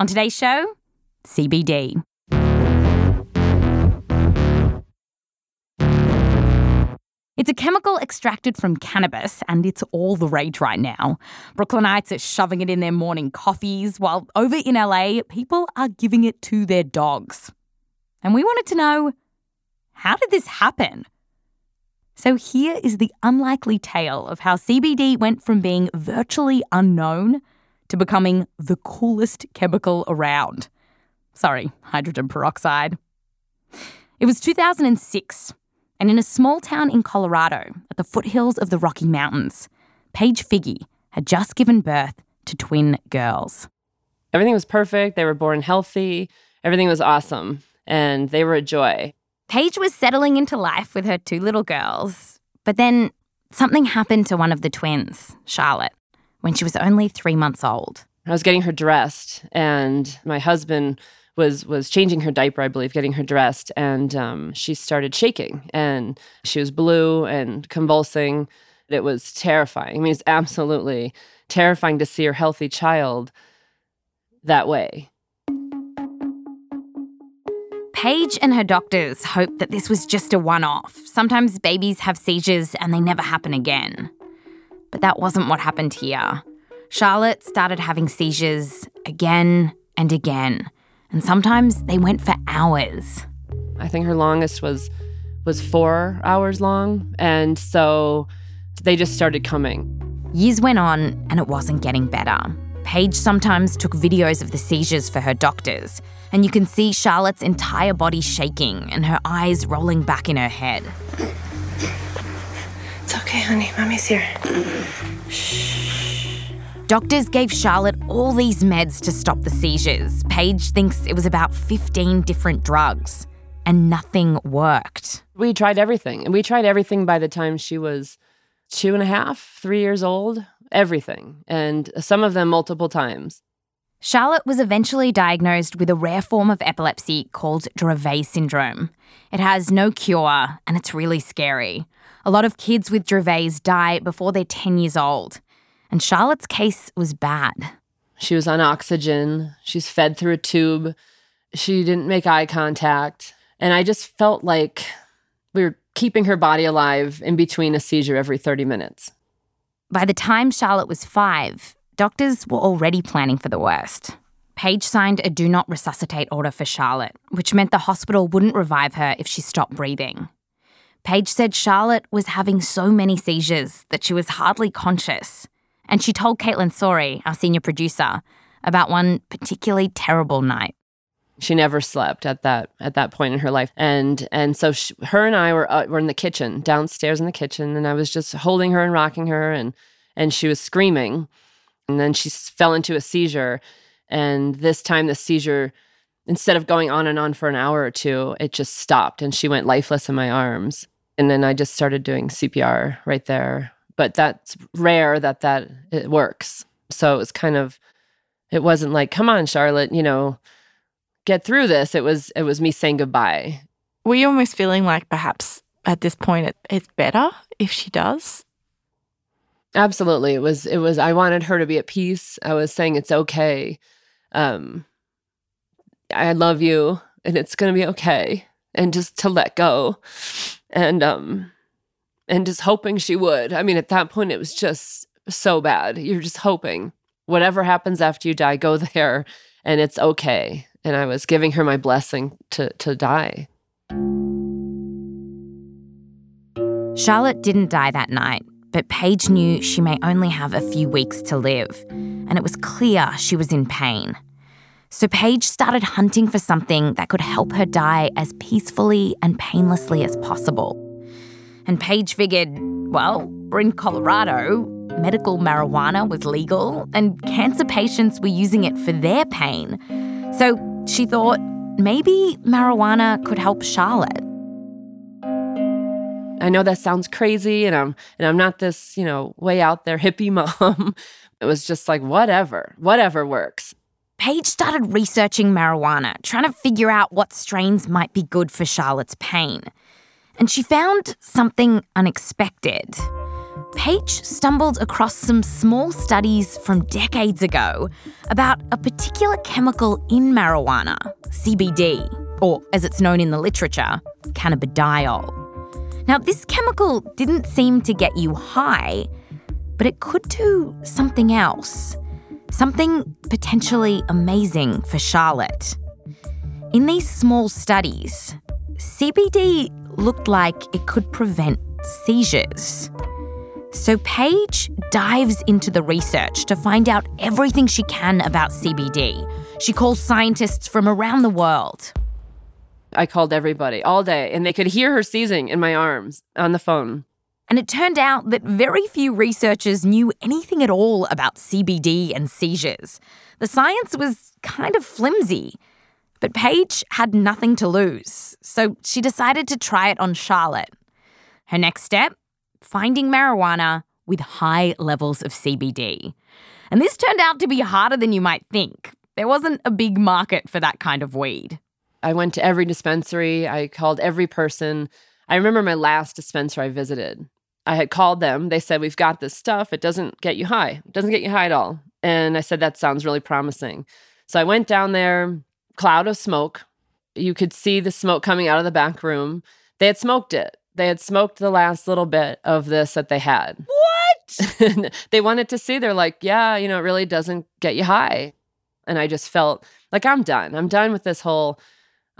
On today's show, CBD. It's a chemical extracted from cannabis, and it's all the rage right now. Brooklynites are shoving it in their morning coffees, while over in LA, people are giving it to their dogs. And we wanted to know how did this happen? So here is the unlikely tale of how CBD went from being virtually unknown to becoming the coolest chemical around. Sorry, hydrogen peroxide. It was 2006 and in a small town in Colorado, at the foothills of the Rocky Mountains, Paige Figi had just given birth to twin girls. Everything was perfect. They were born healthy. Everything was awesome. And they were a joy. Paige was settling into life with her two little girls. But then something happened to one of the twins, Charlotte, when she was only three months old. I was getting her dressed, and my husband was was changing her diaper, I believe, getting her dressed, and um, she started shaking, and she was blue and convulsing. It was terrifying. I mean, it's absolutely terrifying to see her healthy child that way. Paige and her doctors hoped that this was just a one off. Sometimes babies have seizures and they never happen again. But that wasn't what happened here. Charlotte started having seizures again and again and sometimes they went for hours. I think her longest was was 4 hours long, and so they just started coming. Years went on and it wasn't getting better. Paige sometimes took videos of the seizures for her doctors, and you can see Charlotte's entire body shaking and her eyes rolling back in her head. It's okay, honey. Mommy's here. Shh. Doctors gave Charlotte all these meds to stop the seizures. Paige thinks it was about 15 different drugs, and nothing worked. We tried everything, and we tried everything by the time she was two and a half, three years old, everything, and some of them multiple times. Charlotte was eventually diagnosed with a rare form of epilepsy called Dravet syndrome. It has no cure, and it's really scary. A lot of kids with Dravet's die before they're 10 years old. And Charlotte's case was bad. She was on oxygen. She's fed through a tube. She didn't make eye contact. And I just felt like we were keeping her body alive in between a seizure every 30 minutes. By the time Charlotte was five, doctors were already planning for the worst. Paige signed a do not resuscitate order for Charlotte, which meant the hospital wouldn't revive her if she stopped breathing. Paige said Charlotte was having so many seizures that she was hardly conscious. And she told Caitlin Sori, our senior producer, about one particularly terrible night. She never slept at that at that point in her life, and and so she, her and I were uh, were in the kitchen downstairs in the kitchen, and I was just holding her and rocking her, and and she was screaming, and then she fell into a seizure, and this time the seizure instead of going on and on for an hour or two, it just stopped and she went lifeless in my arms. And then I just started doing CPR right there but that's rare that that it works. So it was kind of it wasn't like come on Charlotte, you know, get through this. It was it was me saying goodbye. Were you almost feeling like perhaps at this point it, it's better if she does? Absolutely. It was it was I wanted her to be at peace. I was saying it's okay. Um I love you and it's going to be okay and just to let go. And um and just hoping she would. I mean, at that point, it was just so bad. You're just hoping whatever happens after you die, go there and it's okay. And I was giving her my blessing to, to die. Charlotte didn't die that night, but Paige knew she may only have a few weeks to live, and it was clear she was in pain. So Paige started hunting for something that could help her die as peacefully and painlessly as possible. And Paige figured, well, we're in Colorado. medical marijuana was legal and cancer patients were using it for their pain. So she thought maybe marijuana could help Charlotte. I know that sounds crazy and I'm and I'm not this, you know, way out there hippie mom. it was just like whatever, whatever works. Paige started researching marijuana, trying to figure out what strains might be good for Charlotte's pain. And she found something unexpected. Paige stumbled across some small studies from decades ago about a particular chemical in marijuana, CBD, or as it's known in the literature, cannabidiol. Now, this chemical didn't seem to get you high, but it could do something else. Something potentially amazing for Charlotte. In these small studies, CBD looked like it could prevent seizures. So Paige dives into the research to find out everything she can about CBD. She calls scientists from around the world. I called everybody all day and they could hear her seizing in my arms on the phone. And it turned out that very few researchers knew anything at all about CBD and seizures. The science was kind of flimsy. But Paige had nothing to lose, so she decided to try it on Charlotte. Her next step finding marijuana with high levels of CBD. And this turned out to be harder than you might think. There wasn't a big market for that kind of weed. I went to every dispensary, I called every person. I remember my last dispensary I visited. I had called them. They said, We've got this stuff. It doesn't get you high. It doesn't get you high at all. And I said, That sounds really promising. So I went down there, cloud of smoke. You could see the smoke coming out of the back room. They had smoked it. They had smoked the last little bit of this that they had. What? they wanted to see. They're like, Yeah, you know, it really doesn't get you high. And I just felt like I'm done. I'm done with this whole,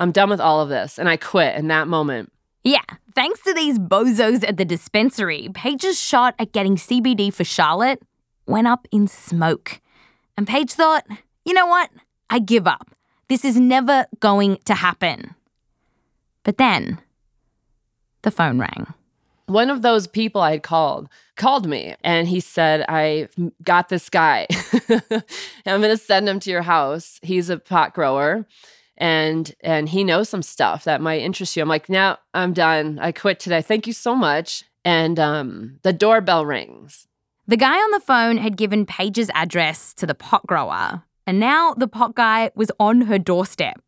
I'm done with all of this. And I quit in that moment. Yeah, thanks to these bozos at the dispensary, Paige's shot at getting CBD for Charlotte went up in smoke. And Paige thought, you know what? I give up. This is never going to happen. But then, the phone rang. One of those people I had called called me and he said, I got this guy. I'm going to send him to your house. He's a pot grower and and he knows some stuff that might interest you. I'm like, now I'm done. I quit today. Thank you so much. And um, the doorbell rings. The guy on the phone had given Paige's address to the pot grower, and now the pot guy was on her doorstep.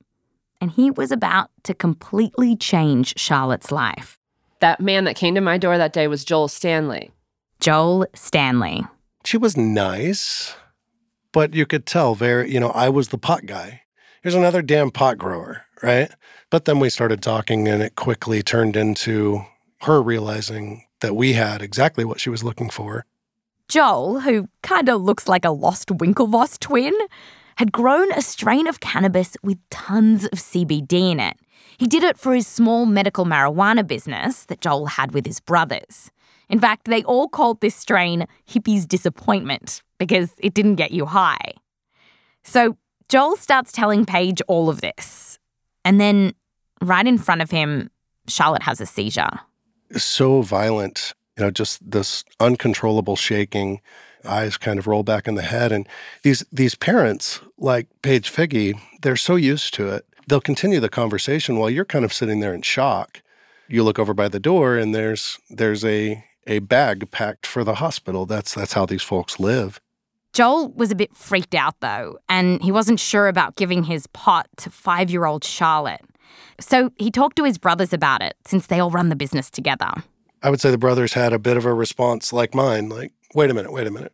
And he was about to completely change Charlotte's life. That man that came to my door that day was Joel Stanley. Joel Stanley. She was nice, but you could tell very, you know, I was the pot guy here's another damn pot grower, right? But then we started talking and it quickly turned into her realizing that we had exactly what she was looking for. Joel, who kind of looks like a lost Winklevoss twin, had grown a strain of cannabis with tons of CBD in it. He did it for his small medical marijuana business that Joel had with his brothers. In fact, they all called this strain hippie's disappointment because it didn't get you high. So Joel starts telling Paige all of this. And then, right in front of him, Charlotte has a seizure. So violent, you know, just this uncontrollable shaking, eyes kind of roll back in the head. And these these parents, like Paige Figi, they're so used to it. They'll continue the conversation while you're kind of sitting there in shock. You look over by the door and there's there's a a bag packed for the hospital. That's that's how these folks live. Joel was a bit freaked out though, and he wasn't sure about giving his pot to five year old Charlotte. So he talked to his brothers about it since they all run the business together. I would say the brothers had a bit of a response like mine, like, wait a minute, wait a minute.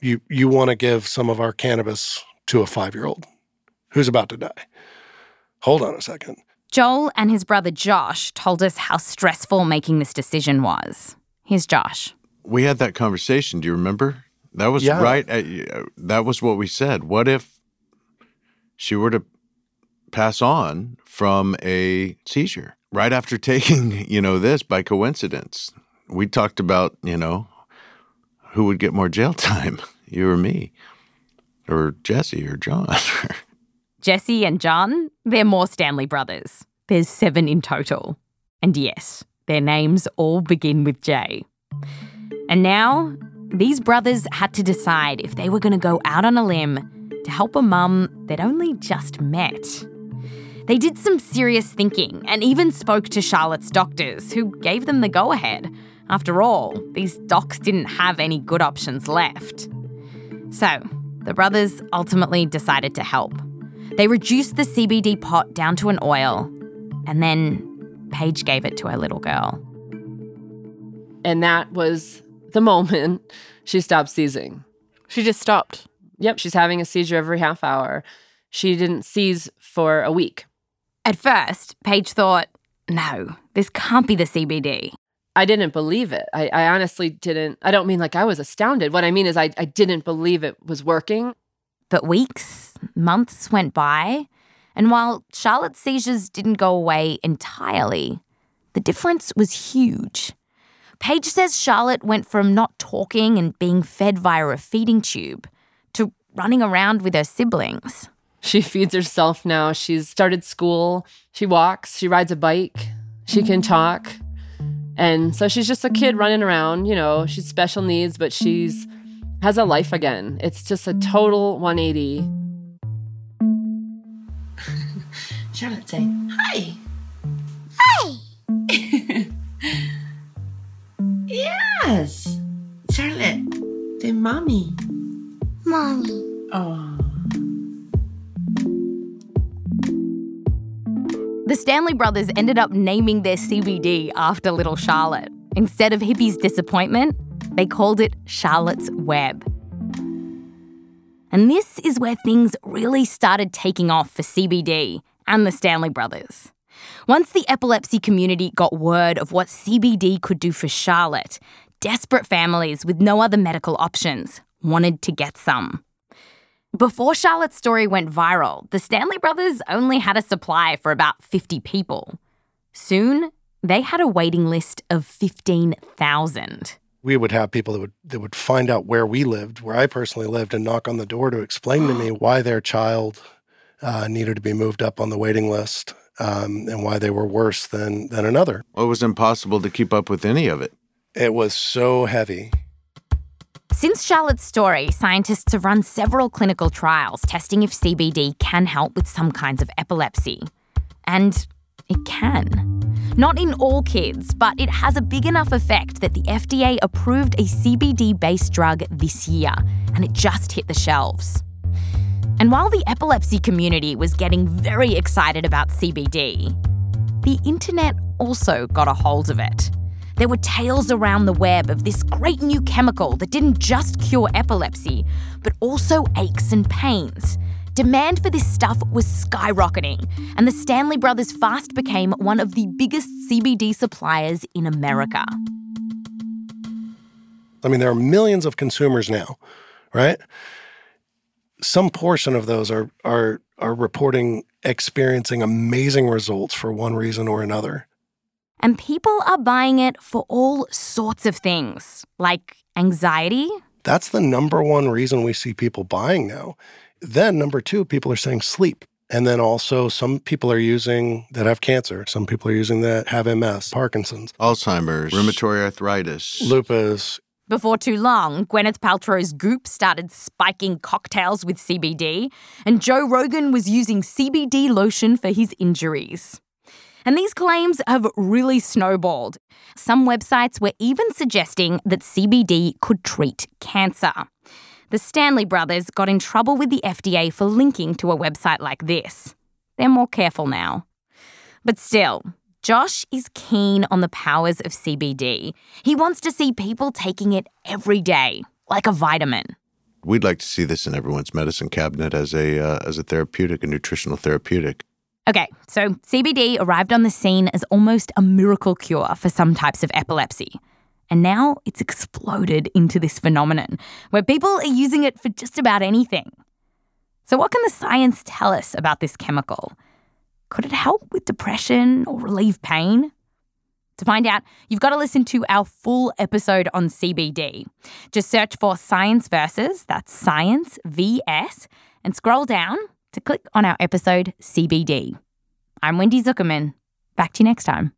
You you want to give some of our cannabis to a five year old who's about to die. Hold on a second. Joel and his brother Josh told us how stressful making this decision was. Here's Josh. We had that conversation. Do you remember? That was yeah. right. Uh, that was what we said. What if she were to pass on from a seizure right after taking, you know, this by coincidence? We talked about, you know, who would get more jail time, you or me, or Jesse or John. Jesse and John, they're more Stanley brothers. There's seven in total. And yes, their names all begin with J. And now these brothers had to decide if they were going to go out on a limb to help a mum they'd only just met. They did some serious thinking and even spoke to Charlotte's doctors, who gave them the go ahead. After all, these docs didn't have any good options left. So, the brothers ultimately decided to help. They reduced the CBD pot down to an oil, and then Paige gave it to her little girl. And that was the moment she stopped seizing. She just stopped. Yep, she's having a seizure every half hour. She didn't seize for a week. At first, Paige thought, no, this can't be the CBD. I didn't believe it. I, I, honestly didn't. I don't mean like I was astounded. What I mean is I, I didn't believe it was working. But weeks, months went by, and while Charlotte's seizures didn't go away entirely, the difference was huge. Paige says Charlotte went from not talking and being fed via a feeding tube to running around with her siblings. She feeds herself now. She's started school. She walks. She rides a bike. She can mm-hmm. talk. And so she's just a kid running around, you know, she's special needs, but she's has a life again. It's just a total 180. Charlotte say, "Hi." Hi. yes. Charlotte, say mommy. Mommy. Oh. The Stanley brothers ended up naming their CBD after little Charlotte. Instead of Hippie's disappointment, they called it Charlotte's Web. And this is where things really started taking off for CBD and the Stanley brothers. Once the epilepsy community got word of what CBD could do for Charlotte, desperate families with no other medical options wanted to get some. Before Charlotte's story went viral, the Stanley brothers only had a supply for about 50 people. Soon, they had a waiting list of 15,000. We would have people that would that would find out where we lived, where I personally lived, and knock on the door to explain to me why their child uh, needed to be moved up on the waiting list um, and why they were worse than than another. Well, it was impossible to keep up with any of it. It was so heavy. Since Charlotte's story, scientists have run several clinical trials testing if CBD can help with some kinds of epilepsy. And it can. Not in all kids, but it has a big enough effect that the FDA approved a CBD based drug this year, and it just hit the shelves. And while the epilepsy community was getting very excited about CBD, the internet also got a hold of it. There were tales around the web of this great new chemical that didn't just cure epilepsy, but also aches and pains. Demand for this stuff was skyrocketing, and the Stanley brothers fast became one of the biggest CBD suppliers in America. I mean, there are millions of consumers now, right? Some portion of those are are are reporting experiencing amazing results for one reason or another. And people are buying it for all sorts of things, like anxiety. That's the number one reason we see people buying now. Then, number two, people are saying sleep. And then also, some people are using that have cancer. Some people are using that have MS, Parkinson's, Alzheimer's, rheumatoid arthritis, lupus. Before too long, Gwyneth Paltrow's Goop started spiking cocktails with CBD, and Joe Rogan was using CBD lotion for his injuries. And these claims have really snowballed. Some websites were even suggesting that CBD could treat cancer. The Stanley brothers got in trouble with the FDA for linking to a website like this. They're more careful now. But still, Josh is keen on the powers of CBD. He wants to see people taking it every day, like a vitamin. We'd like to see this in everyone's medicine cabinet as a uh, as a therapeutic, a nutritional therapeutic. Okay, so CBD arrived on the scene as almost a miracle cure for some types of epilepsy. And now it's exploded into this phenomenon where people are using it for just about anything. So, what can the science tell us about this chemical? Could it help with depression or relieve pain? To find out, you've got to listen to our full episode on CBD. Just search for Science Versus, that's Science VS, and scroll down to click on our episode CBD. I'm Wendy Zuckerman. Back to you next time.